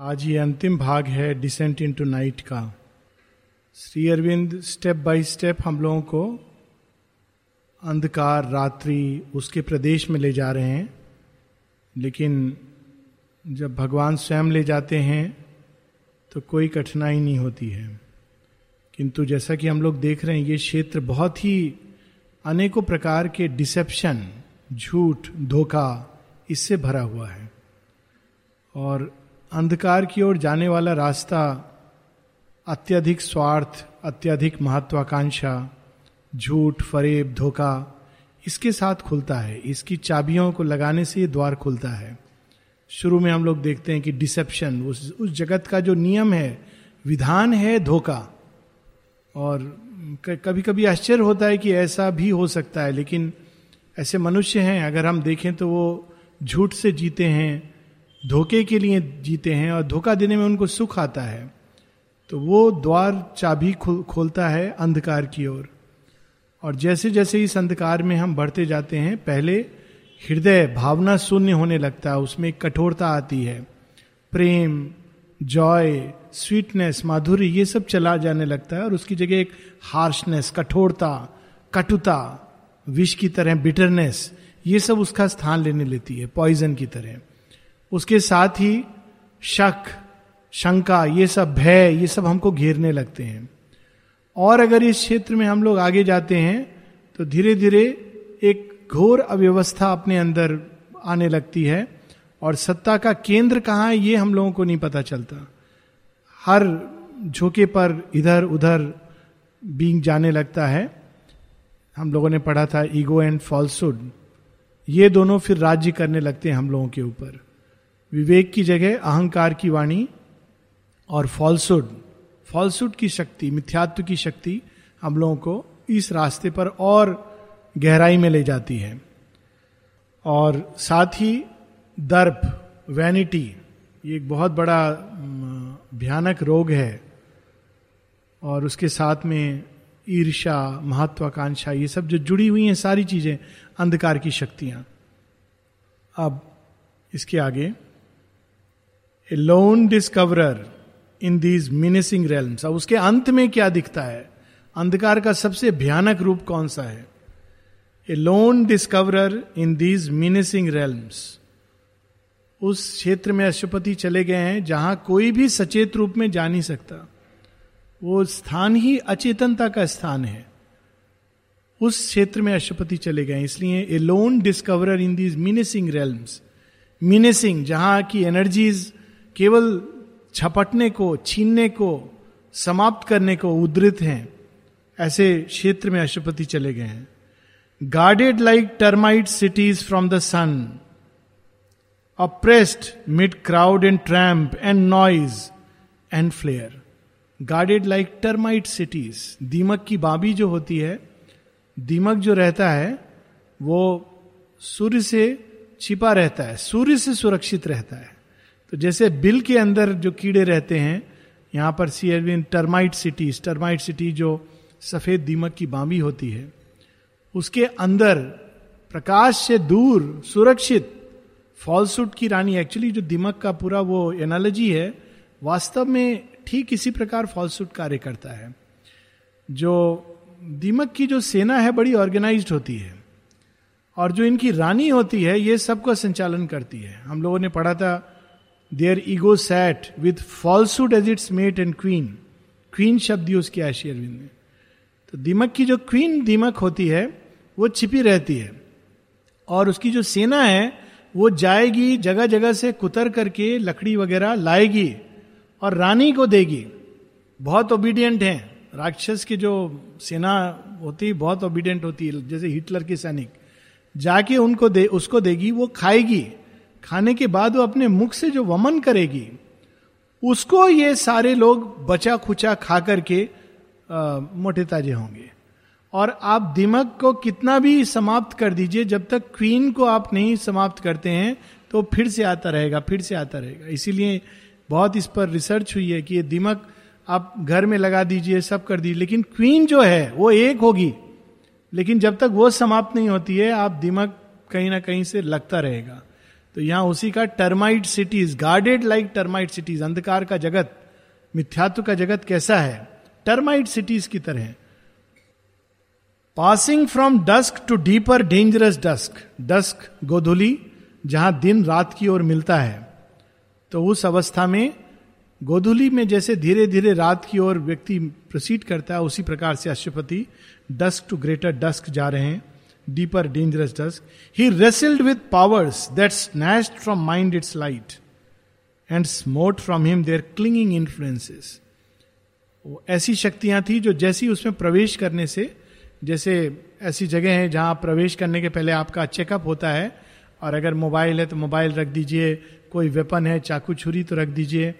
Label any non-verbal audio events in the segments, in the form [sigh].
आज ये अंतिम भाग है डिसेंट इन टू नाइट का। Shri Arvind step by step हम लोगों को अंधकार, रात्रि उसके प्रदेश में ले जा रहे हैं। लेकिन जब भगवान स्वयं ले जाते हैं तो कोई कठिनाई नहीं होती है। किंतु जैसा कि हम लोग देख रहे हैं, ये क्षेत्र बहुत ही अनेकों प्रकार के डिसेप्शन झूठ, धोखा, इससे भरा हुआ है। और अंधकार की ओर जाने वाला रास्ता, अत्यधिक स्वार्थ, अत्यधिक महत्वाकांक्षा, झूठ, फरेब, धोखा, इसके साथ खुलता है। इसकी चाबियों को लगाने से ये द्वार खुलता है। शुरू में हम लोग देखते हैं कि डिसेप्शन, उस उस जगत का जो नियम है, विधान है धोखा। और कभी कभी आश्चर्य होता है कि ऐसा भी हो सकता है, लेकिन ऐसे मनुष्य हैं, अगर हम देखें तो वो झूठ से जीते हैं धोखे के लिए जीते हैं और धोखा देने में उनको सुख आता है तो वो द्वार चाबी खोलता है अंधकार की ओर। और, और जैसे जैसे इस अंधकार में हम बढ़ते जाते हैं पहले हृदय भावना शून्य होने लगता है उसमें कठोरता आती है। प्रेम जॉय स्वीटनेस माधुर्य ये सब चला जाने लगता है और उसकी जगह एक हार्शनेस कठोरता कटुता विष की तरह बिटरनेस ये सब उसका स्थान लेने लेती है पॉइजन की तरह। उसके साथ ही शक, शंका, ये सब भय, ये सब हमको घेरने लगते हैं। और अगर इस क्षेत्र में हम लोग आगे जाते हैं तो धीरे धीरे एक घोर अव्यवस्था अपने अंदर आने लगती है, और सत्ता का केंद्र कहाँ है, ये हम लोगों को नहीं पता चलता। हर झोंके पर इधर उधर बींग जाने लगता है। हम लोगों ने पढ़ा था, ईगो एंड फॉल्सुड ये दोनों फिर राज्य करने लगते हैं हम लोगों के ऊपर। विवेक की जगह, अहंकार की वाणी और फॉल्सुड फॉल्सुड की शक्ति, मिथ्यात्व की शक्ति हम लोगों को इस रास्ते पर और गहराई में ले जाती है। और साथ ही दर्प वैनिटी ये एक बहुत बड़ा भयानक रोग है। और उसके साथ में ईर्षा महत्वाकांक्षा, ये सब जो जुड़ी हुई हैं सारी चीज़ें, अंधकार की शक्तियाँ। अब इसके आगे a lone discoverer in these menacing realms अब उसके अंत में क्या दिखता है? अंधकार का सबसे भयानक रूप कौन सा है? A lone discoverer in these menacing realms उस क्षेत्र में अशुपति चले गए हैं, जहाँ कोई भी सचेत रूप में जा नहीं सकता। वो स्थान ही अचेतनता का स्थान है। उस क्षेत्र में अशुपति चले गए इसलिए a lone discoverer in these menacing realms menacing जहाँ की एनर्जीज केवल छपटने को, छीनने को, समाप्त करने को उद्धृत हैं। ऐसे क्षेत्र में अशुपति चले गए हैं। Guarded like termite cities from the sun oppressed mid crowd and tramp and noise and flare guarded like termite cities दीमक की बाबी जो होती है, दीमक जो रहता है, वो सूर्य से छिपा रहता है। सूर्य से सुरक्षित रहता है। तो जैसे बिल के अंदर जो कीड़े रहते हैं, यहाँ पर सी एरविन टर्माइट सिटी टर्माइट सिटी जो सफ़ेद दीमक की बामी होती है, उसके अंदर प्रकाश से दूर सुरक्षित फॉल्सूट की रानी एक्चुअली जो दिमक का पूरा वो एनालॉजी है, वास्तव में ठीक इसी प्रकार फॉल्सूट कार्य करता है। जो दीमक की जो सेना है, बड़ी ऑर्गेनाइज्ड होती है, और जो इनकी रानी होती है, ये सबका संचालन करती है। हम लोगों ने पढ़ा था there ego sat with falsehood as its mate and queen queen शब्द यूज़ किया है अरविंद ने। तो दीमक की जो क्वीन दीमक होती है, वो छिपी रहती है। और उसकी जो सेना है, वो जाएगी जगह जगह से कुतर करके लकड़ी वगैरह लाएगी और रानी को देगी। बहुत ओबीडियंट है। राक्षस की जो सेना होती है बहुत ओबीडियंट होती है जैसे हिटलर के सैनिक। जाके उनको दे, उसको देगी, वो खाएगी। खाने के बाद वो अपने मुख से जो वमन करेगी, उसको ये सारे लोग बचा खुचा खा करके मोटे ताजे होंगे। और आप दिमक को कितना भी समाप्त कर दीजिए, जब तक क्वीन को आप नहीं समाप्त करते हैं तो फिर से आता रहेगा, फिर से आता रहेगा। इसीलिए बहुत इस पर रिसर्च हुई है कि ये दिमक आप घर में लगा दीजिए, सब कर दीजिए। लेकिन क्वीन जो है, वो एक होगी। लेकिन जब तक वो समाप्त नहीं होती है, आप दिमक कहीं ना कहीं से लगता रहेगा। तो यहाँ उसी का termite cities guarded like termite cities अंधकार का जगत, मिथ्यात्व का जगत कैसा है? टर्माइट सिटीज़ की तरह। Passing from dusk to deeper dangerous dusk dusk गोधुली, जहाँ दिन रात की ओर मिलता है। तो उस अवस्था में गोधुली में जैसे धीरे धीरे रात की ओर व्यक्ति प्रोसीड करता है, उसी प्रकार से Ashwapati dusk to greater dusk जा रहे हैं। Deeper dangerous dusk he wrestled with powers that snatched from mind its light and smote from him their clinging influences ऐसी शक्तियाँ थी जो जैसी उसमें प्रवेश करने से, जैसे ऐसी जगह है जहाँ प्रवेश करने के पहले आपका चेकअप होता है और अगर मोबाइल है तो मोबाइल रख दीजिए, कोई वेपन है, चाकू छुरी तो रख दीजिए।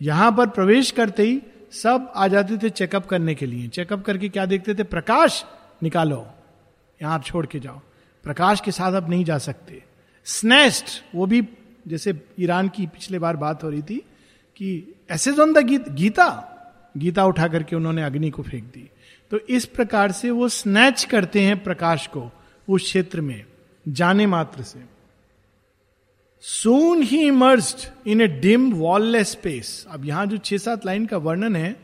यहाँ पर प्रवेश करते ही सब आ जाते थे चेकअप करने के लिए। चेकअप करके क्या देखते थे? प्रकाश निकालो। यहाँ आप छोड़ के जाओ। प्रकाश के साथ अब नहीं जा सकते। स्नेस्ट वो भी जैसे ईरान की पिछले बार बात हो रही थी कि ऐसे जोन द गीत, गीता गीता उठा करके उन्होंने अग्नि को फेंक दी। तो इस प्रकार से वो स्नैच करते हैं प्रकाश को उस क्षेत्र में, जाने मात्र से। Soon he immersed in a dim wallless space अब यहाँ जो छह सात लाइन का वर्णन है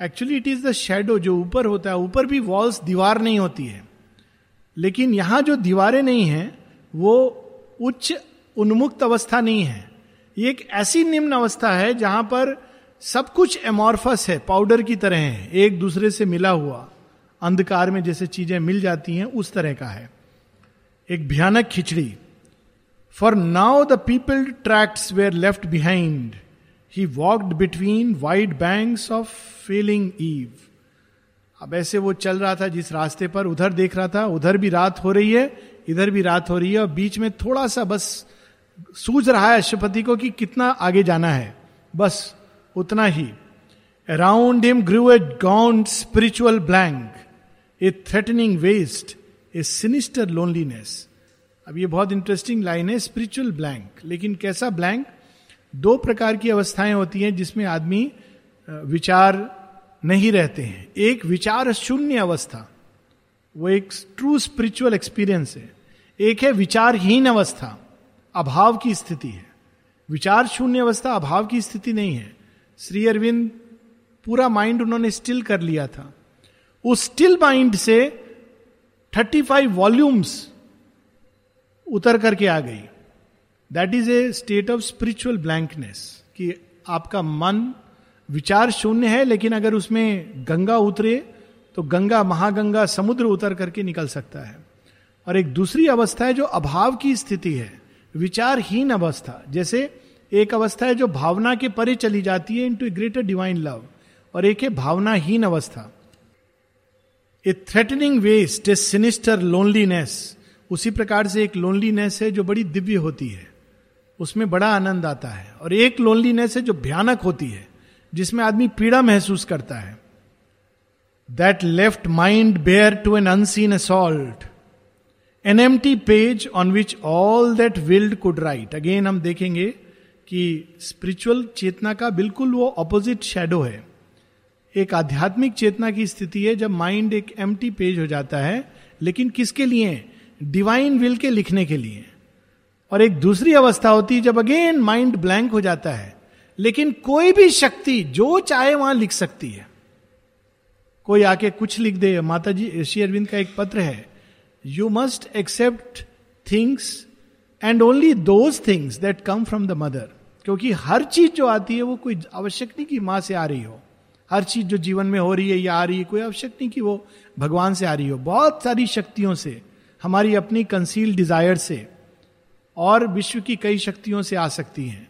actually it is the shadow जो ऊपर होता है, ऊपर भी वॉल्स दीवार नहीं होती है। लेकिन यहाँ जो दीवारें नहीं है, वो उच्च उन्मुक्त अवस्था नहीं है। ये एक ऐसी निम्न अवस्था है जहाँ पर सब कुछ एमोर्फस है पाउडर की तरह है, एक दूसरे से मिला हुआ, अंधकार में जैसे चीज़ें मिल जाती हैं, उस तरह का है। एक भयानक खिचड़ी। For now the peopled tracts were left behind he walked between wide banks of feeling eve अब ऐसे वो चल रहा था जिस रास्ते पर उधर देख रहा था, उधर भी रात हो रही है, इधर भी रात हो रही है, और बीच में थोड़ा सा बस सूझ रहा है अशुपति को कि कितना आगे जाना है। बस उतना ही। Around him grew a gaunt spiritual blank a threatening waste a sinister loneliness अब ये बहुत इंटरेस्टिंग लाइन है स्पिरिचुअल ब्लैंक लेकिन कैसा ब्लैंक दो प्रकार की अवस्थाएँ होती हैं जिसमें आदमी विचार नहीं रहते हैं। एक विचार शून्य अवस्था। वो एक ट्रू स्पिरिचुअल एक्सपीरियंस है। एक है विचारहीन अवस्था। अभाव की स्थिति है। विचार शून्य अवस्था, अभाव की स्थिति नहीं है। श्री अरविंद, पूरा माइंड उन्होंने स्टिल कर लिया था। उस स्टिल माइंड से 35 वॉल्यूम्स उतर करके आ गई। That is a state of spiritual blankness कि आपका मन विचार शून्य है, लेकिन अगर उसमें गंगा उतरे तो गंगा, महागंगा, समुद्र उतर करके निकल सकता है। और एक दूसरी अवस्था है जो अभाव की स्थिति है, विचारहीन अवस्था। जैसे एक अवस्था है जो भावना के परे चली जाती है इनटू ग्रेटर डिवाइन लव और एक है भावनाहीन अवस्था। A threatening waste a sinister loneliness उसी प्रकार से एक लोनलीनेस है जो बड़ी दिव्य होती है। उसमें बड़ा आनंद आता है, और एक लोनलीनेस है जो भयानक होती है। जिसमें आदमी पीड़ा महसूस करता है। That left mind bare to an unseen assault an empty page on which all that willed could write again हम देखेंगे कि स्पिरिचुअल चेतना का बिल्कुल वो ऑपोजिट शेडो है। एक आध्यात्मिक चेतना की स्थिति है जब माइंड एक एम पेज हो जाता है। लेकिन किसके लिए? डिवाइन विल के लिखने के लिए। और एक दूसरी अवस्था होती है जब अगेन माइंड ब्लैंक हो जाता है। लेकिन कोई भी शक्ति जो चाहे वहाँ लिख सकती है। कोई आके कुछ लिख दे। माता जी ऋषि अरविंद का एक पत्र है। You must accept things and only those things that come from the mother क्योंकि हर चीज़ जो आती है वो कोई आवश्यक नहीं कि माँ से आ रही हो। हर चीज़ जो जीवन में हो रही है या आ रही है, कोई आवश्यक नहीं कि वो भगवान से आ रही हो। बहुत सारी शक्तियों से, हमारी अपनी कंसील डिज़ायर से और विश्व की कई शक्तियों से आ सकती हैं।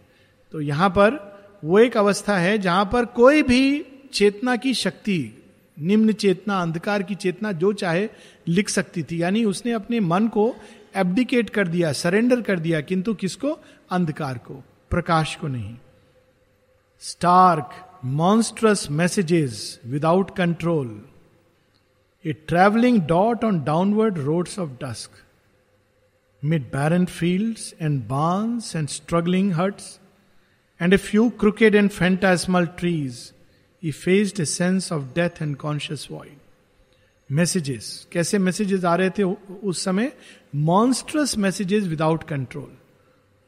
तो यहाँ पर वो एक अवस्था है जहाँ पर कोई भी चेतना की शक्ति, निम्न चेतना, अंधकार की चेतना जो चाहे लिख सकती थी। यानी उसने अपने मन को एब्डिकेट कर दिया सरेंडर कर दिया, किंतु किसको? अंधकार को, प्रकाश को नहीं। Stark monstrous messages without control a travelling dot on downward roads of dusk mid barren fields and barns and straggling huts and a few crooked and phantasmal trees, he faced a sense of death and conscious void. Messages कैसे messages आ रहे थे उस समय? Monstrous messages without control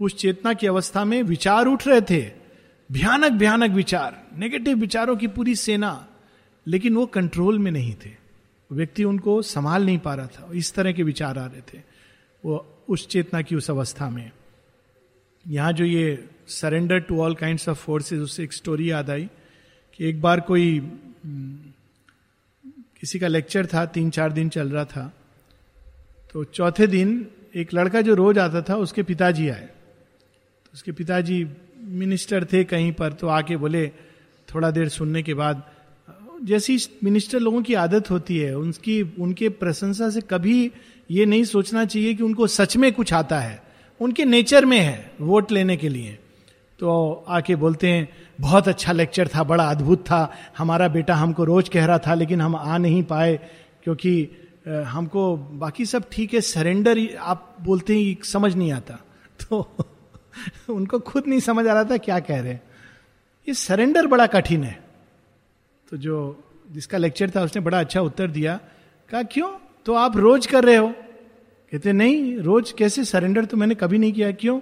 उस चेतना की अवस्था में विचार उठ रहे थे। भयानक भयानक विचार। नेगेटिव विचारों की पूरी सेना। लेकिन वो कंट्रोल में नहीं थे। व्यक्ति उनको संभाल नहीं पा रहा था। इस तरह के विचार आ रहे थे। वो उस चेतना की उस अवस्था में। यहाँ जो ये surrender to all kind of forces उससे एक स्टोरी याद आई कि एक बार कोई किसी का लेक्चर था, तीन चार दिन चल रहा था तो चौथे दिन एक लड़का जो रोज आता था, उसके पिताजी आए। तो उसके पिताजी मिनिस्टर थे कहीं पर तो आके बोले, थोड़ा देर सुनने के बाद, जैसी मिनिस्टर लोगों की आदत होती है, उनकी, उनके प्रशंसा से कभी ये नहीं सोचना चाहिए कि उनको सच में कुछ आता है। उनके नेचर में है, वोट लेने के लिए। तो आके बोलते हैं, बहुत अच्छा लेक्चर था, बड़ा अद्भुत था। हमारा बेटा हमको रोज कह रहा था, लेकिन हम आ नहीं पाए, क्योंकि हमको बाकी सब ठीक है, सरेंडर आप बोलते हैं समझ नहीं आता। [laughs] तो [laughs] उनको खुद नहीं समझ आ रहा था क्या कह रहे हैं। ये सरेंडर बड़ा कठिन है। तो जो जिसका लेक्चर था, उसने बड़ा अच्छा उत्तर दिया। कहा, क्यों? तो आप रोज कर रहे हो। कहते, नहीं, रोज कैसे सरेंडर तो मैंने कभी नहीं किया, क्यों?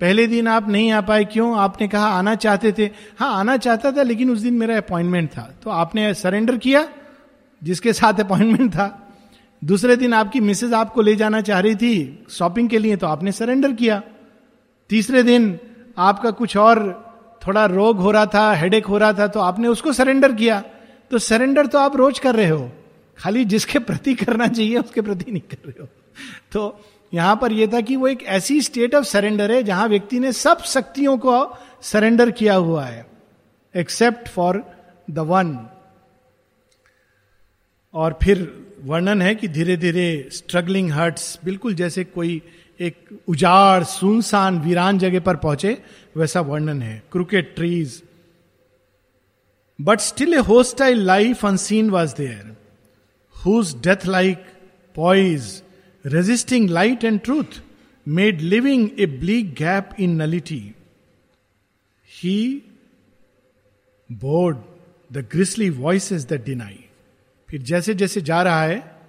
पहले दिन आप नहीं आ पाए, क्यों? आपने कहा आना चाहते थे। हाँ आना चाहता था, लेकिन उस दिन मेरा अपॉइंटमेंट था। तो आपने सरेंडर किया, जिसके साथ अपॉइंटमेंट था। दूसरे दिन आपकी मिसेज आपको ले जाना चाह रही थी शॉपिंग के लिए तो आपने सरेंडर किया। तीसरे दिन आपका कुछ और थोड़ा रोग हो रहा था हेडेक हो रहा था तो आपने उसको सरेंडर किया। तो सरेंडर तो आप रोज कर रहे हो। खाली जिसके प्रति करना चाहिए, उसके प्रति नहीं कर रहे हो। तो यहाँ पर यह था कि वो एक ऐसी स्टेट ऑफ़ सरेंडर है जहाँ व्यक्ति ने सब शक्तियों को सरेंडर किया हुआ है एक्सेप्ट फॉर द वन और फिर वर्णन है कि धीरे धीरे स्ट्रगलिंग हर्ट्स बिल्कुल जैसे कोई एक उजाड़, सुनसान, वीरान जगह पर पहुँचे, वैसा वर्णन है। Crooked trees but still a hostile life unseen was there whose death like poise resisting light and truth made living a bleak gap in nullity he heard the grisly voice is that denied फिर जैसे जैसे जा रहा है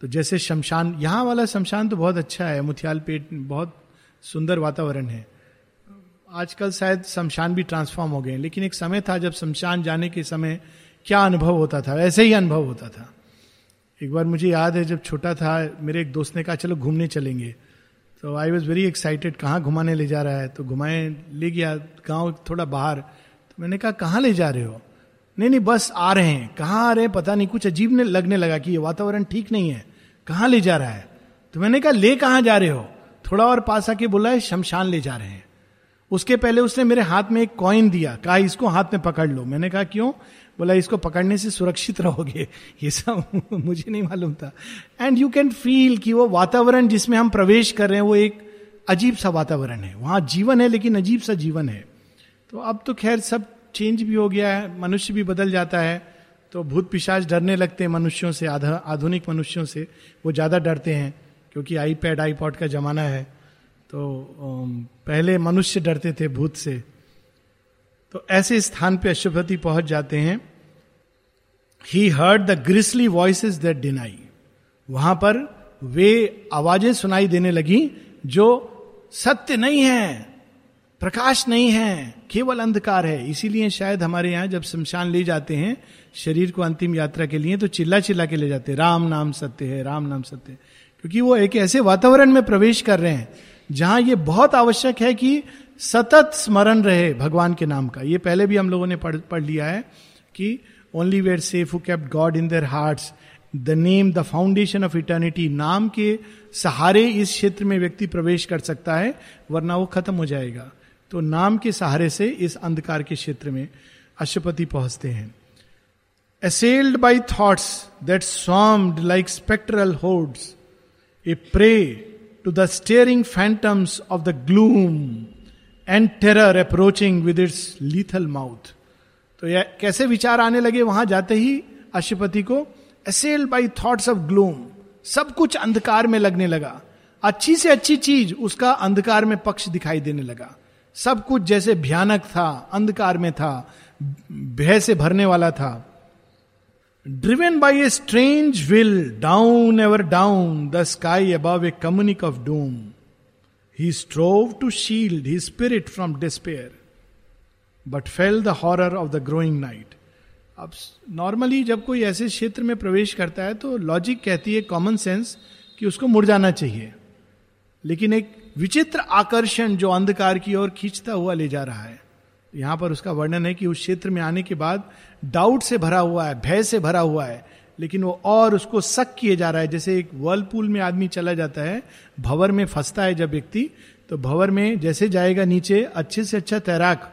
तो जैसे शमशान, यहाँ वाला शमशान तो बहुत अच्छा है, मुथियाल पेट, बहुत सुंदर वातावरण है। आजकल शायद शमशान भी ट्रांसफॉर्म हो गए लेकिन एक समय था जब शमशान जाने के समय क्या अनुभव होता था? वैसे ही अनुभव होता था। एक बार मुझे याद है, जब छोटा था, मेरे एक दोस्त ने कहा, चलो घूमने चलेंगे. तो आई वॉज़ वेरी एक्साइटेड कहाँ घुमाने ले जा रहा है? तो घुमाए ले गया, गाँव थोड़ा बाहर। तो मैंने कहा, कहाँ ले जा रहे हो? नहीं नहीं, बस आ रहे हैं। कहाँ आ रहे हैं? पता नहीं, कुछ अजीब ने लगने लगा कि ये वातावरण ठीक नहीं है। कहाँ ले जा रहा है? तो मैंने कहा, ले कहाँ जा रहे हो? थोड़ा और पास आके बोला है शमशान ले जा रहे हैं। उसके पहले उसने मेरे हाथ में एक कॉइन दिया, कहा, इसको हाथ में पकड़ लो। मैंने कहा, क्यों? बोला, इसको पकड़ने से सुरक्षित रहोगे। [laughs] ये सब [laughs] मुझे नहीं मालूम था। एंड यू कैन फील कि वो वातावरण जिसमें हम प्रवेश कर रहे हैं, वो एक अजीब सा वातावरण है। वहाँ जीवन है, लेकिन अजीब सा जीवन है। तो अब तो खैर सब चेंज भी हो गया है, मनुष्य भी बदल जाता है तो भूत पिशाच डरने लगते हैं मनुष्यों से आधुनिक मनुष्यों से। वो ज़्यादा डरते हैं, क्योंकि आई पैड आई पॉड का जमाना है। तो पहले मनुष्य डरते थे भूत से। तो ऐसे स्थान पे अशुभति पहुँच जाते हैं। He heard the grisly voice that denied वहाँ पर वे आवाज़ें सुनाई देने लगी, जो सत्य नहीं है, प्रकाश नहीं है, केवल अंधकार है। इसीलिए शायद हमारे यहाँ जब शमशान ले जाते हैं, शरीर को अंतिम यात्रा के लिए तो चिल्ला चिल्ला के ले जाते हैं। राम नाम सत्य है, राम नाम सत्य है। क्योंकि वो एक ऐसे वातावरण में प्रवेश कर रहे हैं, जहाँ ये बहुत आवश्यक है कि सतत स्मरण रहे भगवान के नाम का। ये पहले भी हम लोगों ने पढ़ पढ़ लिया है कि only were safe who kept God in their hearts the name the foundation of eternity नाम के सहारे इस क्षेत्र में व्यक्ति प्रवेश कर सकता है वरना वो खत्म हो जाएगा तो नाम के सहारे से इस अंधकार के क्षेत्र में अशुपति पहुँचते हैं assailed by thoughts that swarmed like spectral hordes a prey to the staring phantoms of the gloom and terror approaching with its lethal mouth तो यह कैसे विचार आने लगे? वहाँ जाते ही अशुपति को assailed by thoughts of gloom सब कुछ अंधकार में लगने लगा। अच्छी से अच्छी चीज़ उसका अंधकार में पक्ष दिखाई देने लगा। सब कुछ जैसे भयानक था, अंधकार में था, भय से भरने वाला था। Driven by a strange will down ever down the sky above a communique of doom he strove to shield his spirit from despair but felt the horror of the growing night अब normally जब कोई ऐसे क्षेत्र में प्रवेश करता है तो लॉजिक कहती है कॉमन सेंस कि उसको मुड़ जाना चाहिए। लेकिन एक विचित्र आकर्षण जो अंधकार की ओर खींचता हुआ ले जा रहा है, यहाँ पर उसका वर्णन है कि उस क्षेत्र में आने के बाद डाउट से भरा हुआ है, भय से भरा हुआ है, लेकिन वो और उसको सक किए जा रहा है। जैसे एक वर्लपूल में आदमी चला जाता है, भवर में फंसता है जब व्यक्ति तो भवर में जैसे जाएगा नीचे, अच्छे से अच्छा तैराक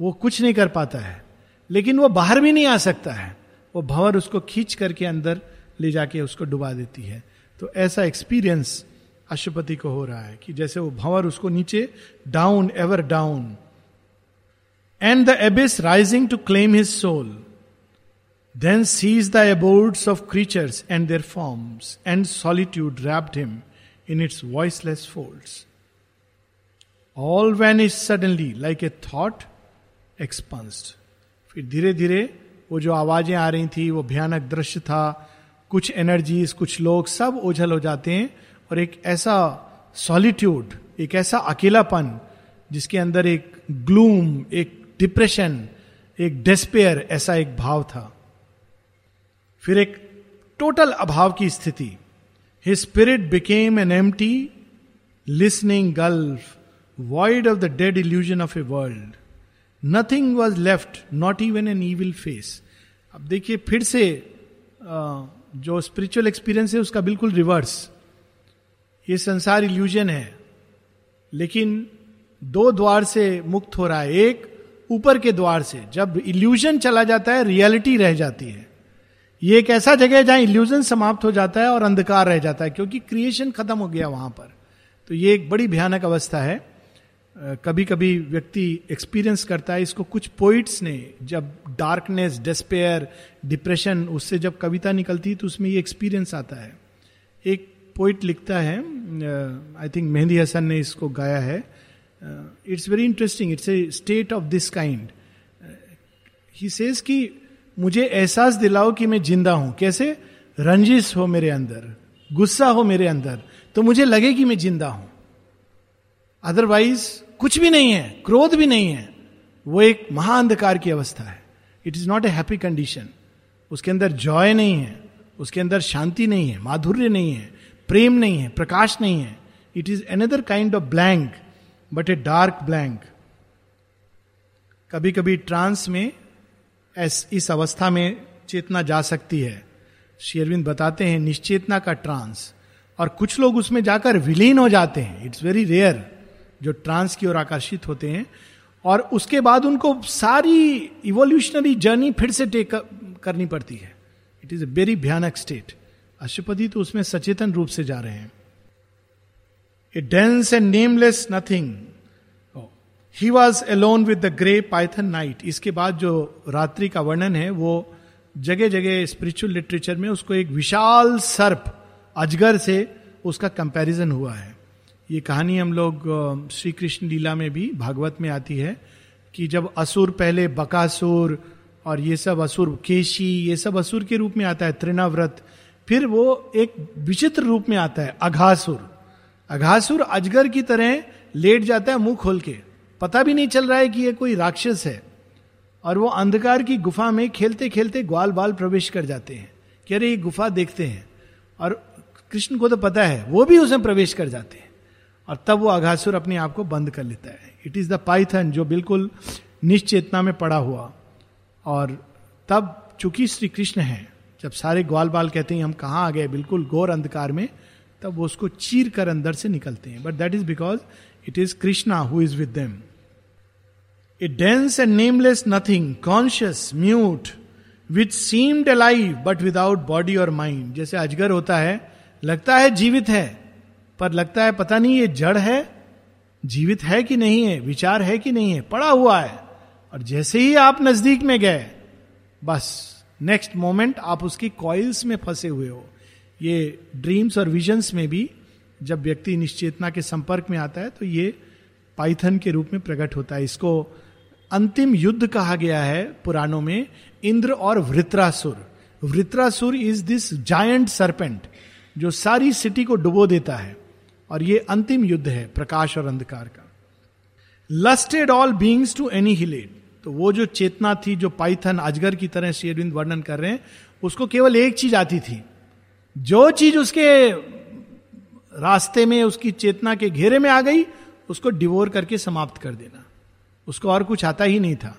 वो कुछ नहीं कर पाता है। लेकिन वो बाहर भी नहीं आ सकता है। वो भंवर उसको खींच करके अंदर ले जाके उसको डुबा देती है। तो ऐसा एक्सपीरियंस अशुपति को हो रहा है कि जैसे वो भंवर उसको नीचे down ever down and the abyss rising to claim his soul then ceased the abodes of creatures and their forms and solitude wrapped him in its voiceless folds all vanished suddenly like a thought expunged फिर धीरे धीरे वो जो आवाज़ें आ रही थी, वो भयानक दृश्य था। कुछ एनर्जीज कुछ लोग सब ओझल हो जाते हैं और एक ऐसा सॉलिट्यूड एक ऐसा अकेलापन, जिसके अंदर एक ग्लूम एक डिप्रेशन एक डेस्पेयर ऐसा एक भाव था। फिर एक टोटल अभाव की स्थिति। His spirit became an empty listening gulf void of the dead illusion of a world nothing was left not even an evil face अब देखिए, फिर से जो स्पिरिचुअल एक्सपीरियंस है, उसका बिल्कुल रिवर्स ये संसार इल्यूजन है। लेकिन दो द्वार से मुक्त हो रहा है। एक, ऊपर के द्वार से। जब इल्यूजन चला जाता है रियलिटी रह जाती है। ये एक ऐसा जगह है जहाँ इल्यूजन समाप्त हो जाता है और अंधकार रह जाता है, क्योंकि क्रिएशन खत्म हो गया वहाँ पर। तो ये एक बड़ी भयानक अवस्था है। कभी कभी व्यक्ति एक्सपीरियंस करता है, इसको कुछ पोइट्स ने, जब डार्कनेस डिस्पेयर डिप्रेशन उससे जब कविता निकलती है तो उसमें ये एक्सपीरियंस आता है। एक पोइट लिखता है आई थिंक मेहंदी हसन ने इसको गाया है। It's very interesting it's a state of this kind he says कि मुझे एहसास दिलाओ कि मैं ज़िंदा हूँ। कैसे? रंजिश हो मेरे अंदर, गुस्सा हो मेरे अंदर तो मुझे लगे कि मैं ज़िंदा हूँ। अदरवाइज़ कुछ भी नहीं है, क्रोध भी नहीं है। वो एक महाअंधकार की अवस्था है। It is not a happy condition उसके अंदर जॉय नहीं है, उसके अंदर शांति नहीं है, माधुर्य नहीं है, प्रेम नहीं है, प्रकाश नहीं है। It is another kind of blank but a dark blank कभी कभी ट्रांस में एस इस अवस्था में चेतना जा सकती है। शेरविंद बताते हैं, निश्चेतना का ट्रांस और कुछ लोग उसमें जाकर विलीन हो जाते हैं। इट्स वेरी रेयर जो ट्रांस की ओर आकर्षित होते हैं, और उसके बाद उनको सारी इवोल्यूशनरी जर्नी फिर से टेक करनी पड़ती है। इट इज़ ए वेरी भयानक स्टेट अशुपति तो उसमें सचेतन रूप से जा रहे हैं। A dense and nameless nothing he was alone with the grey python night इसके बाद जो रात्रि का वर्णन है, वो जगह जगह स्पिरिचुअल लिटरेचर में उसको एक विशाल सर्प, अजगर से उसका कंपैरिजन हुआ है। ये कहानी हम लोग श्री कृष्ण लीला में भी भागवत में आती है कि जब असुर पहले बकासुर और ये सब असुर केशी, ये सब असुर के रूप में आता है, त्रिनाव्रत, फिर वो एक विचित्र रूप में आता है, अघासुर। अघासुर अजगर की तरह लेट जाता है मुँह खोल के। पता भी नहीं चल रहा है कि ये कोई राक्षस है। और वो अंधकार की गुफा में खेलते खेलते ग्वाल बाल प्रवेश कर जाते हैं। कह रहे, ये गुफा देखते हैं। और कृष्ण को तो पता है, वो भी उसमें प्रवेश कर जाते हैं। और तब वो अघासुर अपने आप को बंद कर लेता है। इट इज़ द पाइथन जो बिल्कुल निश्चेतना में पड़ा हुआ। और तब चूँकि श्री कृष्ण है, जब सारे ग्वाल बाल कहते हैं, हम कहाँ आ गए? बिल्कुल घोर अंधकार में, तब वो उसको चीर कर अंदर से निकलते हैं। But that is because it is Krishna who is with them a dense and nameless nothing conscious mute which seemed alive but without body और माइंड जैसे अजगर होता है, लगता है जीवित है पर लगता है, पता नहीं ये जड़ है, जीवित है कि नहीं है, विचार है कि नहीं है, पड़ा हुआ है। और जैसे ही आप नज़दीक में गए, बस नेक्स्ट मोमेंट आप उसकी कॉइल्स में फंसे हुए हो। ये ड्रीम्स और विजन्स में भी, जब व्यक्ति निश्चेतना के संपर्क में आता है तो ये पाइथन के रूप में प्रकट होता है। इसको अंतिम युद्ध कहा गया है पुराणों में, इंद्र और Vritrasura. Vritrasura is this giant serpent जो सारी सिटी को डुबो देता है। और ये अंतिम युद्ध है प्रकाश और अंधकार का। Lusted all beings to annihilate तो वो जो चेतना थी, जो पाइथन, अजगर की तरह शेरविंद वर्णन कर रहे हैं, उसको केवल एक चीज़ आती थी। जो चीज़ उसके रास्ते में, उसकी चेतना के घेरे में आ गई, उसको डिवोर करके समाप्त कर देना। उसको और कुछ आता ही नहीं था।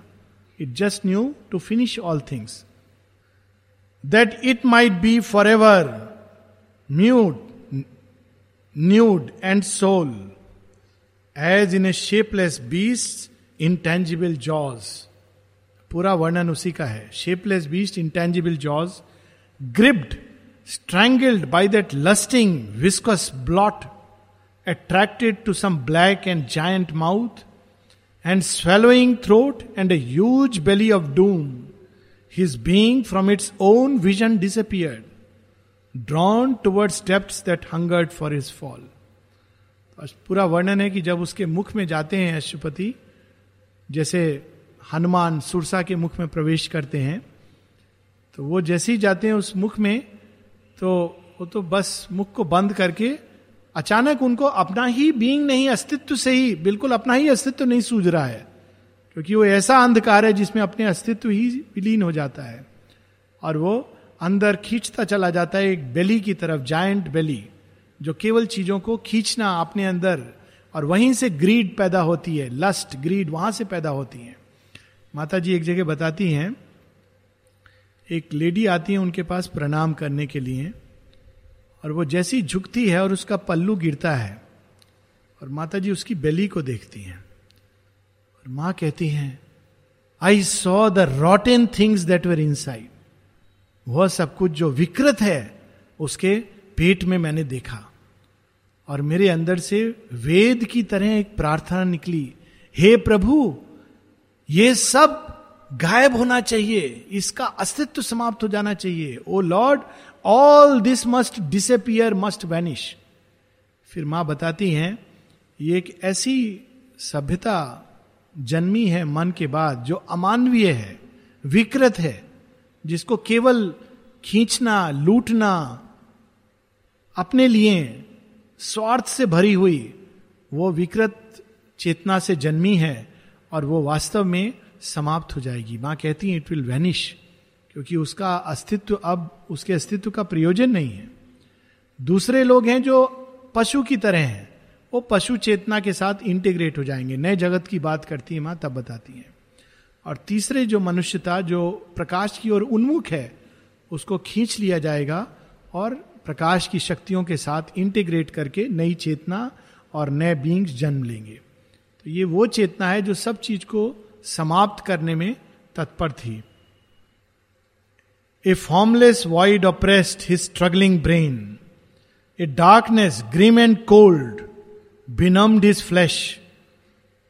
It just knew to finish all things that it might be for ever mute nude and soul as in a shapeless beast intangible jaws पूरा वर्णन उसी का है shapeless beast intangible jaws gripped strangled by that lusting viscous blot attracted to some black and giant mouth and swallowing throat and a huge belly of doom, his being from its own vision disappeared, Drawn towards depths that hungered for his fall. पूरा वर्णन है कि जब उसके मुख में जाते हैं अशुपति जैसे हनुमान सुरसा के मुख में प्रवेश करते हैं तो वो जैसे ही जाते हैं उस मुख में तो वो तो बस मुख को बंद करके अचानक उनको अपना ही बीइंग नहीं, अस्तित्व से ही, बिल्कुल अपना ही अस्तित्व नहीं सूझ रहा है क्योंकि वो ऐसा अंधकार है जिसमें अपने अस्तित्व ही विलीन हो जाता है और वो अंदर खींचता चला जाता है एक बेली की तरफ़ जायंट बेली जो केवल चीज़ों को खींचना अपने अंदर, और वहीं से ग्रीड पैदा होती है लस्ट ग्रीड वहाँ से पैदा होती है। माता जी एक जगह बताती हैं, एक लेडी आती है उनके पास प्रणाम करने के लिए, और वो जैसी झुकती है और उसका पल्लू गिरता है, और माता जी उसकी बेली को देखती हैं। और माँ कहती हैं I saw the rotten things that were inside वह सब कुछ जो विकृत है, उसके पेट में मैंने देखा। और मेरे अंदर से वेद की तरह एक प्रार्थना निकली, हे प्रभु, ये सब गायब होना चाहिए, इसका अस्तित्व समाप्त हो जाना चाहिए। O lord, all this must disappear, must vanish. फिर माँ बताती हैं, ये एक ऐसी सभ्यता जन्मी है मन के बाद, जो अमानवीय है, विकृत है। जिसको केवल खींचना, लूटना, अपने लिए स्वार्थ से भरी हुई, वो विकृत चेतना से जन्मी है और वो वास्तव में समाप्त हो जाएगी। माँ कहती है इट विल वैनिश क्योंकि उसका अस्तित्व अब, उसके अस्तित्व का प्रयोजन नहीं है। दूसरे लोग हैं जो पशु की तरह हैं, वो पशु चेतना के साथ इंटीग्रेट हो जाएँगे। नए जगत की बात करती है माँ, तब बताती है। और तीसरे जो मनुष्यता, जो प्रकाश की ओर उन्मुख है, उसको खींच लिया जाएगा और प्रकाश की शक्तियों के साथ इंटीग्रेट करके नई चेतना और नए बींग्स जन्म लेंगे। तो ये वो चेतना है जो सब चीज़ को समाप्त करने में तत्पर थी। A formless void oppressed his struggling brain a darkness grim and cold benumbed his flesh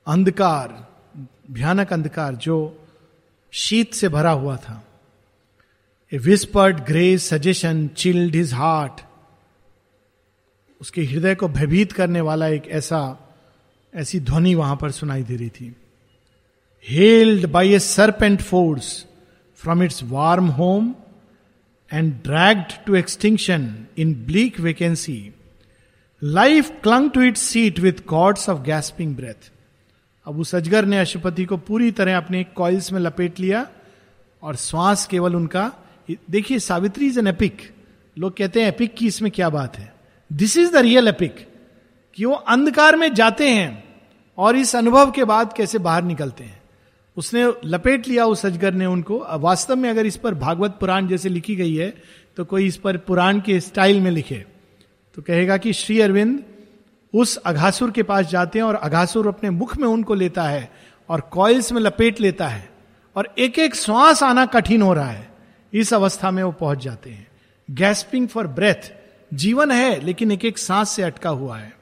अंधकार भयानक अंधकार जो शीत से भरा हुआ था। A whispered grey suggestion chilled his heart उसके हृदय को भयभीत करने वाला एक ऐसा, ऐसी ध्वनि वहाँ पर सुनाई दे रही थी। Held by a serpent force from its warm home and dragged to extinction in bleak vacancy life clung to it seat with cords of gasping breath अब उस अजगर ने अशुपति को पूरी तरह अपने कॉइल्स में लपेट लिया और श्वास केवल उनका देखिए सावित्री इज़ एन एपिक लोग कहते हैं एपिक की इसमें क्या बात है? This is the real epic कि वो अंधकार में जाते हैं और इस अनुभव के बाद कैसे बाहर निकलते हैं। उसने लपेट लिया उस अजगर ने उनको। वास्तव में अगर इस पर भागवत पुराण जैसे लिखी गई है तो कोई इस पर पुराण के स्टाइल में लिखे तो कहेगा कि श्री अरविंद उस अघासुर के पास जाते हैं और अघासुर अपने मुख में उनको लेता है और कॉइल्स में लपेट लेता है और एक एक श्वास आना कठिन हो रहा है। इस अवस्था में वो पहुँच जाते हैं। गैस्पिंग फॉर ब्रेथ जीवन है, लेकिन एक एक सांस से अटका हुआ है।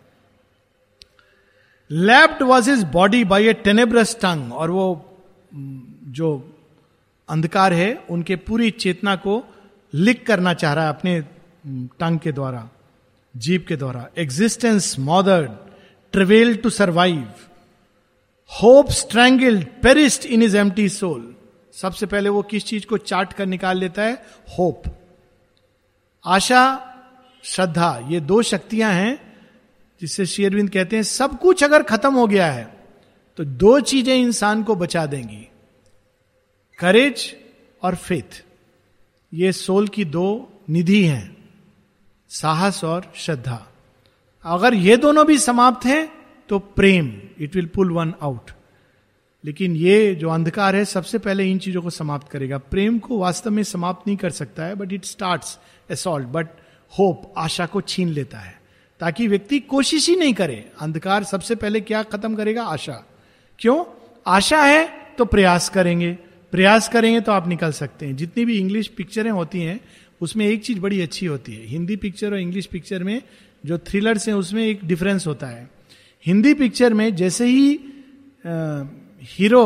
Lapped was his body by a tenebrous tongue और वो जो अंधकार है, उनके पूरी चेतना को लिक करना चाह रहा है अपने टंग के द्वारा। जीव के द्वारा। Existence smothered travailed to survive hope strangled perished in his empty soul सबसे पहले वो किस चीज़ को चाट कर निकाल लेता है? होप आशा, श्रद्धा, ये दो शक्तियाँ हैं जिससे शेयरविंद कहते हैं, सब कुछ अगर खत्म हो गया है तो दो चीज़ें इंसान को बचा देंगी। करेज और फेथ ये सोल की दो निधि हैं। साहस और श्रद्धा। अगर ये दोनों भी समाप्त हैं तो प्रेम it will pull one out लेकिन ये जो अंधकार है, सबसे पहले इन चीज़ों को समाप्त करेगा। प्रेम को वास्तव में समाप्त नहीं कर सकता है but it start assault but hope आशा को छीन लेता है, ताकि व्यक्ति कोशिश ही नहीं करे। अंधकार सबसे पहले क्या खत्म करेगा? आशा। क्यों? आशा है तो प्रयास करेंगे। प्रयास करेंगे तो आप निकल सकते हैं। जितनी भी इंग्लिश पिक्चरें होती हैं उसमें एक चीज़ बड़ी अच्छी होती है। हिंदी पिक्चर और इंग्लिश पिक्चर में जो थ्रिलर्स हैं, उसमें एक डिफरेंस होता है। हिंदी पिक्चर में जैसे ही हीरो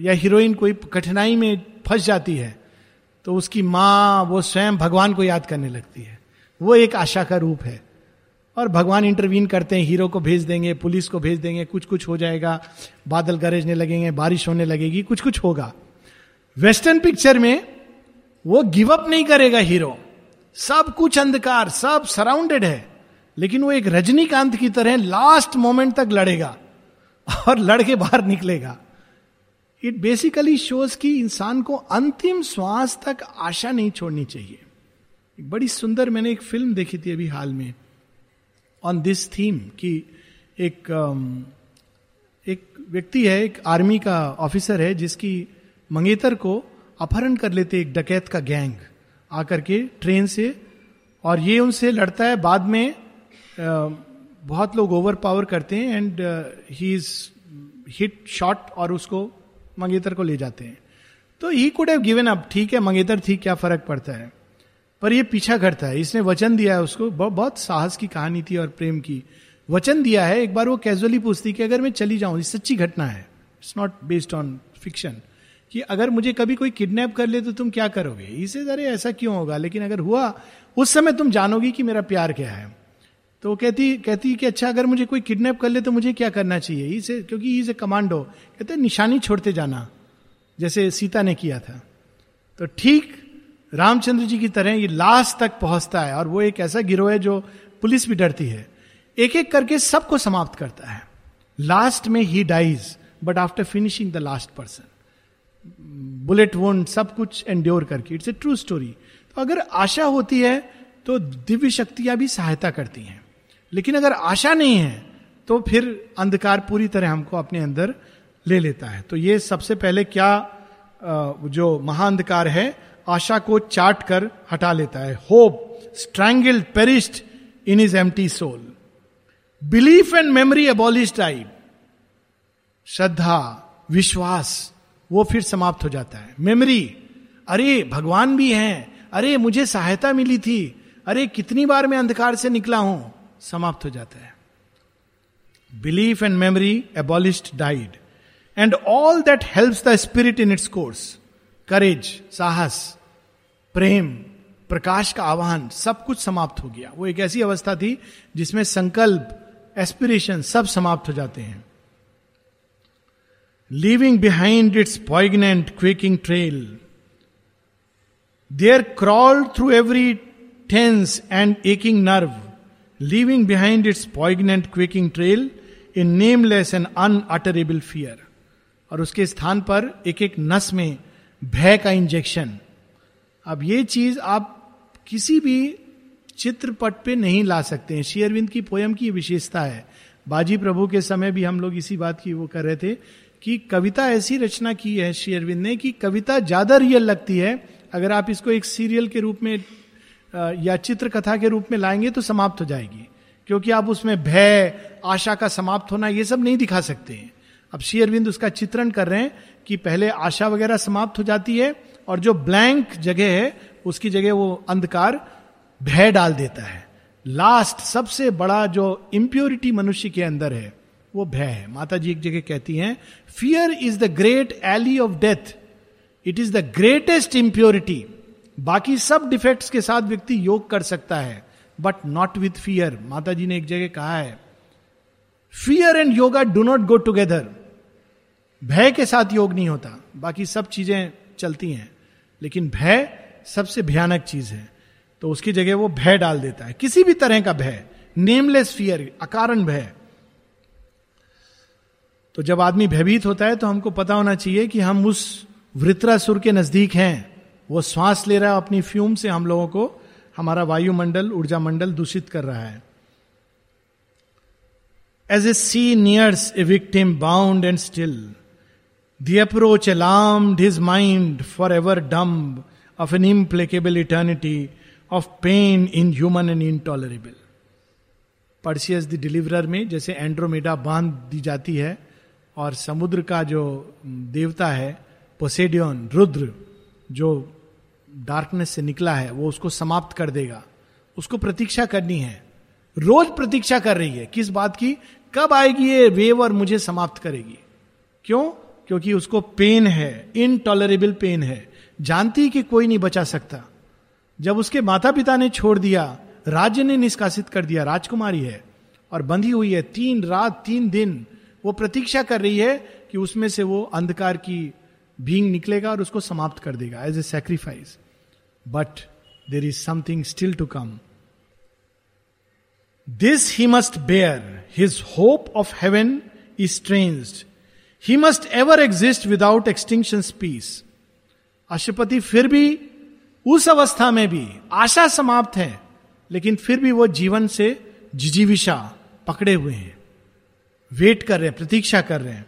या हीरोइन कोई कठिनाई में फंस जाती है तो उसकी माँ, वो स्वयं भगवान को याद करने लगती है। वो एक आशा का रूप है। और भगवान इंटरवीन करते हैं, हीरो को भेज देंगे, पुलिस को भेज देंगे कुछ कुछ हो जाएगा, बादल गरजने लगेंगे, बारिश होने लगेगी कुछ कुछ होगा। वेस्टर्न पिक्चर में वो गिव अप नहीं करेगा हीरो सब कुछ अंधकार सब सराउंडेड है. लेकिन वो एक रजनीकांत की तरह लास्ट मोमेंट तक लड़ेगा और लड़के बाहर निकलेगा. इट बेसिकली शोज़ कि इंसान को अंतिम श्वास तक आशा नहीं छोड़नी चाहिए. एक बड़ी सुंदर मैंने एक फ़िल्म देखी थी अभी हाल में ऑन दिस थीम कि एक um, एक व्यक्ति है एक आर्मी का ऑफिसर है जिसकी मंगेतर को अपहरण कर लेते एक डकैत का गैंग आकर के ट्रेन से। और ये उनसे लड़ता है, बाद में बहुत लोग ओवर पावर करते हैं and he is hit shot और उसको मंगेतर को ले जाते हैं। तो he could have given up ठीक है, मंगेतर थी, क्या फ़र्क पड़ता है? पर ये पीछा करता है, इसने वचन दिया है उसको बहुत साहस की कहानी थी और प्रेम की। वचन दिया है, एक बार वो कैजुअली पूछती कि अगर मैं चली जाऊँ सच्ची घटना है it's not based on fiction कि अगर मुझे कभी कोई किडनैप कर ले तो तुम क्या करोगे? इसे अरे ऐसा क्यों होगा? लेकिन अगर हुआ, उस समय तुम जानोगी कि मेरा प्यार क्या है। तो कहती कहती कि अच्छा अगर मुझे कोई किडनैप कर ले तो मुझे क्या करना चाहिए? इसे क्योंकि इसे कमांडो कहते निशानी छोड़ते जाना, जैसे सीता ने किया था। तो ठीक रामचंद्र जी की तरह ये लास्ट तक पहुँचता है, और वो एक ऐसा गिरोह है जो पुलिस भी डरती है। एक एक करके सबको समाप्त करता है। लास्ट में he dies but after finishing the last person bullet one सब कुछ एंड्योर करके। इट्स ए ट्रू स्टोरी तो अगर आशा होती है तो दिव्य शक्तियाँ भी सहायता करती हैं। लेकिन अगर आशा नहीं है तो फिर अंधकार पूरी तरह हमको अपने अंदर ले लेता है। तो ये सबसे पहले क्या जो महाअंधकार है, आशा को चाट कर हटा लेता है। Hope strangled perished in his empty soul belief and memory abolished died श्रद्धा विश्वास वो फिर समाप्त हो जाता है। मेमोरी, अरे भगवान भी हैं, अरे मुझे सहायता मिली थी, अरे कितनी बार मैं अंधकार से निकला हूँ, समाप्त हो जाता है। Belief and memory abolished died and all that helped the spirit in its course courage साहस प्रेम प्रकाश का आह्वान सब कुछ समाप्त हो गया वो एक ऐसी अवस्था थी जिसमें संकल्प एस्पिरेशन सब समाप्त हो जाते हैं। Leaving behind its poignant quivering trail they crawl through every tense and aching nerve leaving behind its poignant quaking trail a nameless and unutterable fear. और उसके स्थान पर एक एक नस में भय का इंजेक्शन अब ये चीज़ आप किसी भी चित्रपट पे नहीं ला सकते हैं। शेयरविंद की पोयम की विशेषता है। बाजी प्रभु के समय भी हम लोग इसी बात की वो कर रहे थे कि कविता ऐसी रचना की है शेयरविंद ने कि कविता ज़्यादा रियल लगती है। अगर आप इसको एक सीरियल के रूप में या चित्र कथा के रूप में लाएँगे तो समाप्त हो जाएगी। क्योंकि आप उसमें भय, आशा का समाप्त होना ये सब नहीं दिखा सकते हैं। अब श्री अरविंद उसका चित्रण कर रहे हैं कि पहले आशा वगैरह समाप्त हो जाती है और जो ब्लैंक जगह है, उसकी जगह वो अंधकार, भय डाल देता है। लास्ट सबसे बड़ा जो इंप्योरिटी मनुष्य के अंदर है वो भय है। माता जी एक जगह कहती हैं fear is the great ally of death it is the greatest impurity बाकी सब डिफेक्ट्स के साथ व्यक्ति योग कर सकता है बट नॉट विथ फियर माता जी ने एक जगह कहा है fear and yoga do not go together भय के साथ योग नहीं होता। बाकी सब चीज़ें चलती हैं, लेकिन भय सबसे भयानक चीज़ है। तो उसकी जगह वो भय डाल देता है। किसी भी तरह का भय नेमलेस फियर अकारण भय तो जब आदमी भयभीत होता है तो हमको पता होना चाहिए कि हम उस वृत्रासुर के नज़दीक हैं। वो श्वास ले रहा है, अपनी फ्यूम से हम लोगों को हमारा वायुमंडल, ऊर्जा मंडल दूषित कर रहा है। As a sea nears a victim bound and still the approach alarmed his mind for ever dumb of an implacable eternity of pain inhuman and intolerable Perseus the में, जैसे एंड्रोमेडा बाँध दी जाती है और समुद्र का जो देवता है पोसेडियन रुद्र, जो डार्कनेस से निकला है, वो उसको समाप्त कर देगा। उसको प्रतीक्षा करनी है। रोज प्रतीक्षा कर रही है। किस बात की? कब आएगी ये वेव और मुझे समाप्त करेगी? क्यों? क्योंकि उसको पेन है। इनटॉलरेबल पेन है। जानती कि कोई नहीं बचा सकता। जब उसके माता पिता ने छोड़ दिया, राज्य ने निष्कासित कर दिया, राजकुमारी है, और बंधी हुई है, तीन रात, तीन दिन वो प्रतीक्षा कर रही है कि उसमें से वो अंधकार की बींग निकलेगा और उसको समाप्त कर देगा as a sacrifice but there is something still to come this he must bear his hope of heaven is estranged he must ever exist without extinction peace Ashwapati फिर भी उस अवस्था में भी आशा समाप्त है, लेकिन फिर भी वो जीवन से जिजीविशा पकड़े हुए हैं। वेट कर रहे हैं, प्रतीक्षा कर रहे हैं।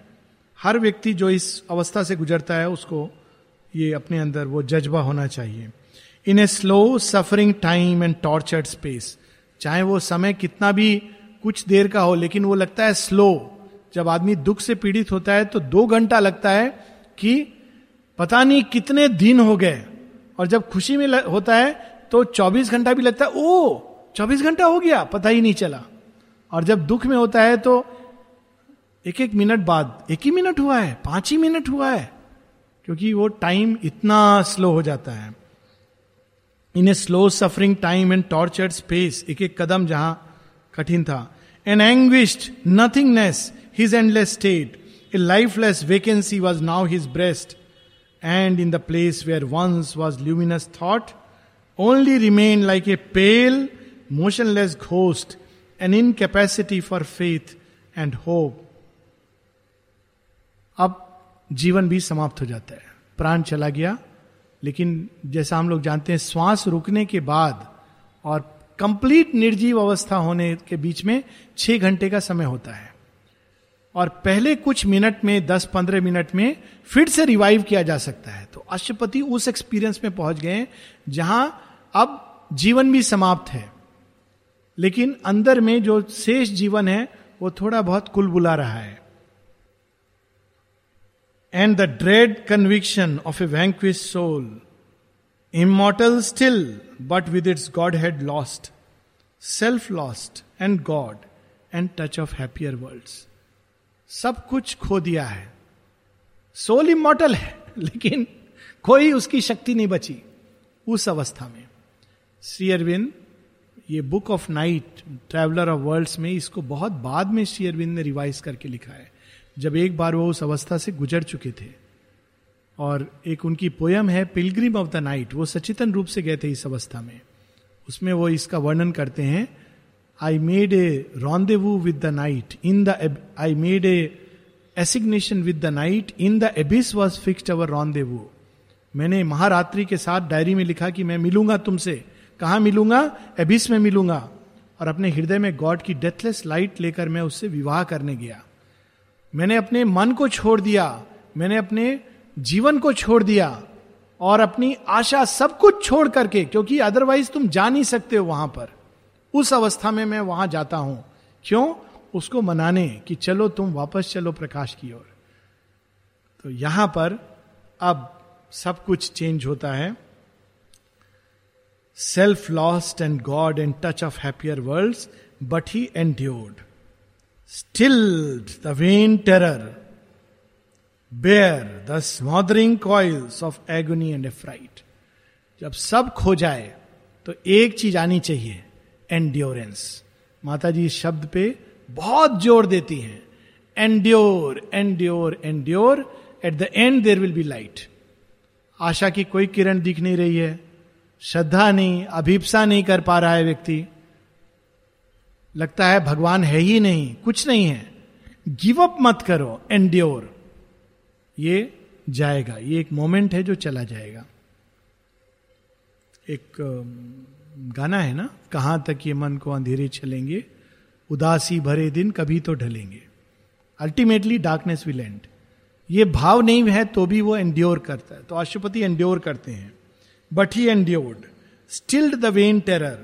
हर व्यक्ति जो इस अवस्था से गुजरता है, उसको ये अपने अंदर वो जज्बा होना चाहिए। In a slow suffering time and tortured space, चाहे वो समय कितना भी कुछ देर का हो, लेकिन वो लगता है स्लो। जब आदमी दुख से पीड़ित होता है तो दो घंटा लगता है कि पता नहीं कितने दिन हो गए, और जब खुशी में होता है तो 24 घंटा भी लगता है ओ 24 घंटा हो गया, पता ही नहीं चला। और जब दुख में होता है तो एक एक मिनट बाद एक ही मिनट हुआ है पाँच ही मिनट हुआ है, क्योंकि वो टाइम इतना स्लो हो जाता है। In a slow suffering time and tortured space एक एक कदम जहाँ कठिन था। An anguished nothingness his endless state a lifeless vacancy was now his breast and in the place where once was luminous thought only remain like a pale motionless ghost an incapacity for faith and hope अब जीवन भी समाप्त हो जाता है। प्राण चला गया, लेकिन जैसा हम लोग जानते हैं, श्वास रुकने के बाद और कंप्लीट निर्जीव अवस्था होने के बीच में छह घंटे का समय होता है। और पहले कुछ मिनट में, दस पंद्रह मिनट में फिर से रिवाइव किया जा सकता है। तो अष्टपति उस एक्सपीरियंस में पहुँच गए जहाँ अब जीवन भी समाप्त है। लेकिन अंदर में जो शेष जीवन है, वो थोड़ा बहुत कुल बुला रहा है। And the dread conviction of a vanquished soul, immortal still, but with its Godhead lost, self lost, and God, and touch of happier worlds. सब कुछ खो दिया है सोल इमोटल है लेकिन कोई उसकी शक्ति नहीं बची उस अवस्था में श्री अरविंद ये book of night traveller of worlds में इसको बहुत बाद में श्री अरविंद ने रिवाइज करके लिखा है जब एक बार वो उस अवस्था से गुजर चुके थे। और एक उनकी पोयम है पिलग्रिम ऑफ़ द नाइट वो सचेतन रूप से गए थे इस अवस्था में। उसमें वो इसका वर्णन करते हैं I made a rendezvous with the night in the I made a assignation with the night in the abyss was fixed our rendezvous मैंने महारात्रि के साथ डायरी में लिखा कि मैं मिलूँगा तुमसे। कहा मिलूँगा? एबिस में मिलूँगा। और अपने हृदय में गॉड की डेथलेस लाइट लेकर मैं उससे विवाह करने गया। मैंने अपने मन को छोड़ दिया, मैंने अपने जीवन को छोड़ दिया और अपनी आशा सब कुछ छोड़ करके, क्योंकि अदरवाइज़ तुम जा नहीं सकते हो वहाँ पर। उस अवस्था में मैं वहाँ जाता हूँ। क्यों? उसको मनाने कि चलो तुम वापस चलो प्रकाश की ओर। तो यहाँ पर अब सब कुछ चेंज होता है। Self lost and God and touch of happier world but he endured stilled the vain terror, bear the smothering coils of agony and affright. जब सब खो जाए तो एक चीज़ आनी चाहिए एंड्योरेंस माता जी शब्द पे बहुत ज़ोर देती हैं। Endure endure endure at the end there will be light आशा की कोई किरण दिख नहीं रही है। श्रद्धा नहीं अभिप्सा नहीं कर पा रहा है व्यक्ति। लगता है भगवान है ही नहीं, कुछ नहीं है। गिव अप मत करो एंड्योर ये जाएगा, ये एक मोमेंट है जो चला जाएगा। एक गाना है ना, कहाँ तक ये मन को अंधेरे चलेंगे उदासी भरे दिन कभी तो ढलेंगे। अल्टीमेटली डार्कनेस विल एंड ये भाव नहीं है तो भी वो एंड्योर करता है। तो अशुपति एंड्योर करते हैं। But he endured stilled the vain terror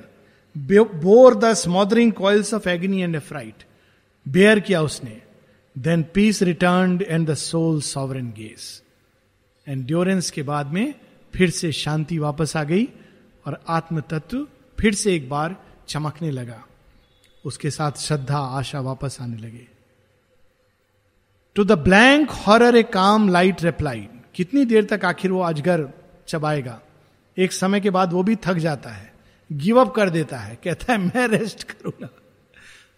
bore the smothering coils of agony and affright bear किया उसने then peace return and the soul sovereign gaze endurance के बाद में फिर से शांति वापस आ गई और आत्म तत्व फिर से एक बार चमकने लगा उसके साथ श्रद्धा आशा वापस आने लगे to the blank horror a calm light reply कितनी देर तक आखिर वो अजगर चबाएगा एक समय के बाद वो भी थक जाता है गिव अप कर देता है, कहता है, मैं रेस्ट करूँगा.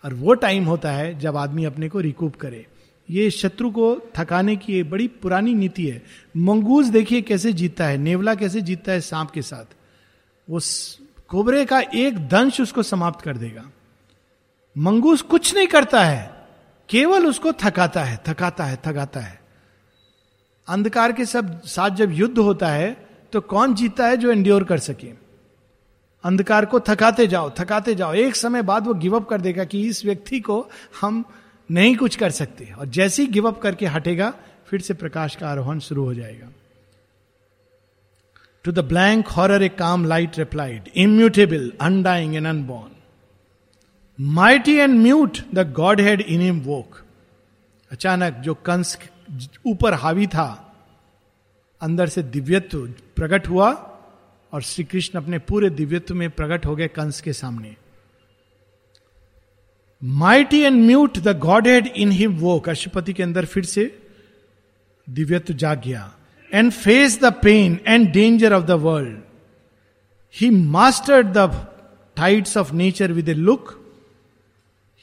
और वो टाइम होता है जब आदमी अपने को रिकूप करे। ये शत्रु को थकाने की बड़ी पुरानी नीति है। मंगूज देखिए कैसे जीतता है, नेवला कैसे जीतता है सांप के साथ। वो कोबरे का एक दंश उसको समाप्त कर देगा। मंगूस कुछ नहीं करता है, केवल उसको थकाता है थकाता है थकाता है। अंधकार के सब साथ जब युद्ध होता है तो कौन जीतता है जो एंड्योर कर सके? अंधकार को थकाते जाओ थकाते जाओ। एक समय बाद वो गिवअप कर देगा कि इस व्यक्ति को हम नहीं कुछ कर सकते। और जैसे ही गिवअप करके हटेगा, फिर से प्रकाश का आरोहण शुरू हो जाएगा। To the blank horror a calm light replied immutable undying and unborn mighty and mute the godhead in him woke अचानक जो कंस ऊपर हावी था, अंदर से दिव्यत्व प्रकट हुआ और श्री कृष्ण अपने पूरे दिव्यत्व में प्रकट हो गए कंस के सामने। Mighty and mute the godhead in him वो अशुपति के अंदर फिर से दिव्यत्व जाग गया। And face the pain and danger of the world he mastered the tides of nature with a look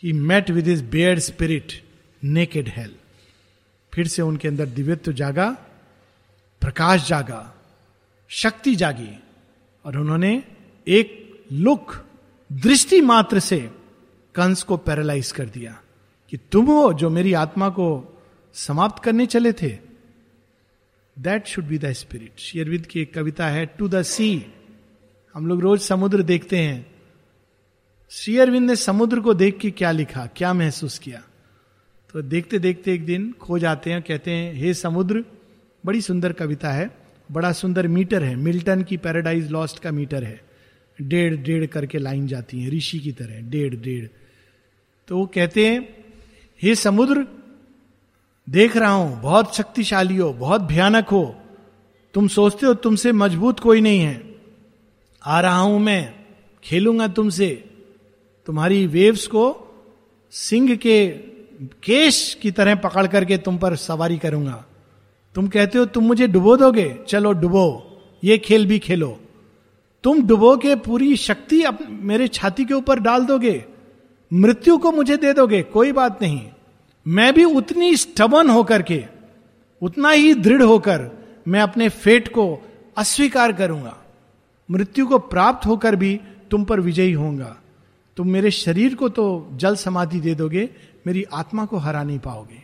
he met with his bare spirit naked hell फिर से उनके अंदर दिव्यत्व जागा, प्रकाश जागा, शक्ति जागी। और उन्होंने एक लुक दृष्टि मात्र से कंस को पैरालाइज कर दिया कि तुम हो जो मेरी आत्मा को समाप्त करने चले थे। That should be the spirit share with की एक कविता है टू द सी हम लोग रोज समुद्र देखते हैं। श्री अरविंद ने समुद्र को देख के क्या लिखा, क्या महसूस किया? तो देखते देखते एक दिन खो जाते हैं, कहते हैं, हे समुद्र, बड़ी सुंदर कविता है। बड़ा सुंदर मीटर है। मिल्टन की पैराडाइज लॉस्ट का मीटर है। डेढ़ डेढ़ करके लाइन जाती है, ऋषि की तरह, डेढ़ डेढ़। तो वो कहते हैं, हे समुद्र, देख रहा हूँ, बहुत शक्तिशाली हो, बहुत भयानक हो। तुम सोचते हो तुमसे मज़बूत कोई नहीं है। आ रहा हूँ मैं, खेलूँगा तुमसे। तुम्हारी वेव्स को सिंह के केश की तरह पकड़ करके तुम पर सवारी करूँगा। तुम कहते हो तुम मुझे डुबो दोगे? चलो डुबो। ये खेल भी खेलो। तुम डुबो के पूरी शक्ति अप, मेरे छाती के ऊपर डाल दोगे। मृत्यु को मुझे दे दोगे कोई बात नहीं। मैं भी उतनी स्टबन होकर के उतना ही दृढ़ होकर मैं अपने फेट को अस्वीकार करूँगा। मृत्यु को प्राप्त होकर भी तुम पर विजयी होऊँगा। तुम मेरे शरीर को तो जल समाधि दे दोगे मेरी आत्मा को हरा नहीं पाओगे।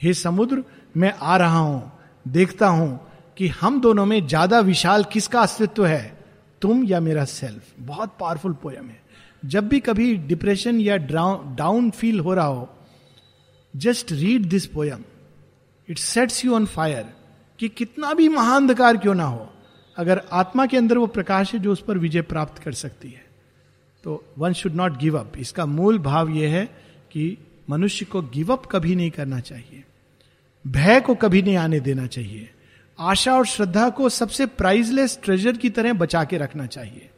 हे समुद्र मैं आ रहा हूँ। देखता हूँ कि हम दोनों में ज़्यादा विशाल किसका अस्तित्व है? तुम या मेरा सेल्फ बहुत पावरफुल पोयम है। जब भी कभी डिप्रेशन या डाउन फील हो रहा हो just read this poem it sets you on fire कि कितना भी महाअंधकार क्यों ना हो। अगर आत्मा के अंदर वो प्रकाश है जो उस पर विजय प्राप्त कर सकती है। तो one should not give up इसका मूल भाव यह है कि मनुष्य को गिव अप कभी नहीं करना चाहिए। भय को कभी नहीं आने देना चाहिए। आशा और श्रद्धा को सबसे प्राइजलेस ट्रेजर की तरह बचा के रखना चाहिए।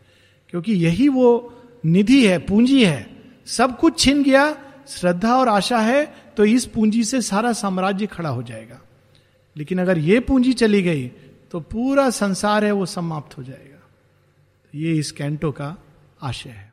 क्योंकि यही वो निधि है, पूंजी है। सब कुछ छिन गया, श्रद्धा और आशा है तो इस पूंजी से सारा साम्राज्य खड़ा हो जाएगा। लेकिन अगर ये पूंजी चली गई तो पूरा संसार है, वो समाप्त हो जाएगा। ये इस कैंटो का आशय है।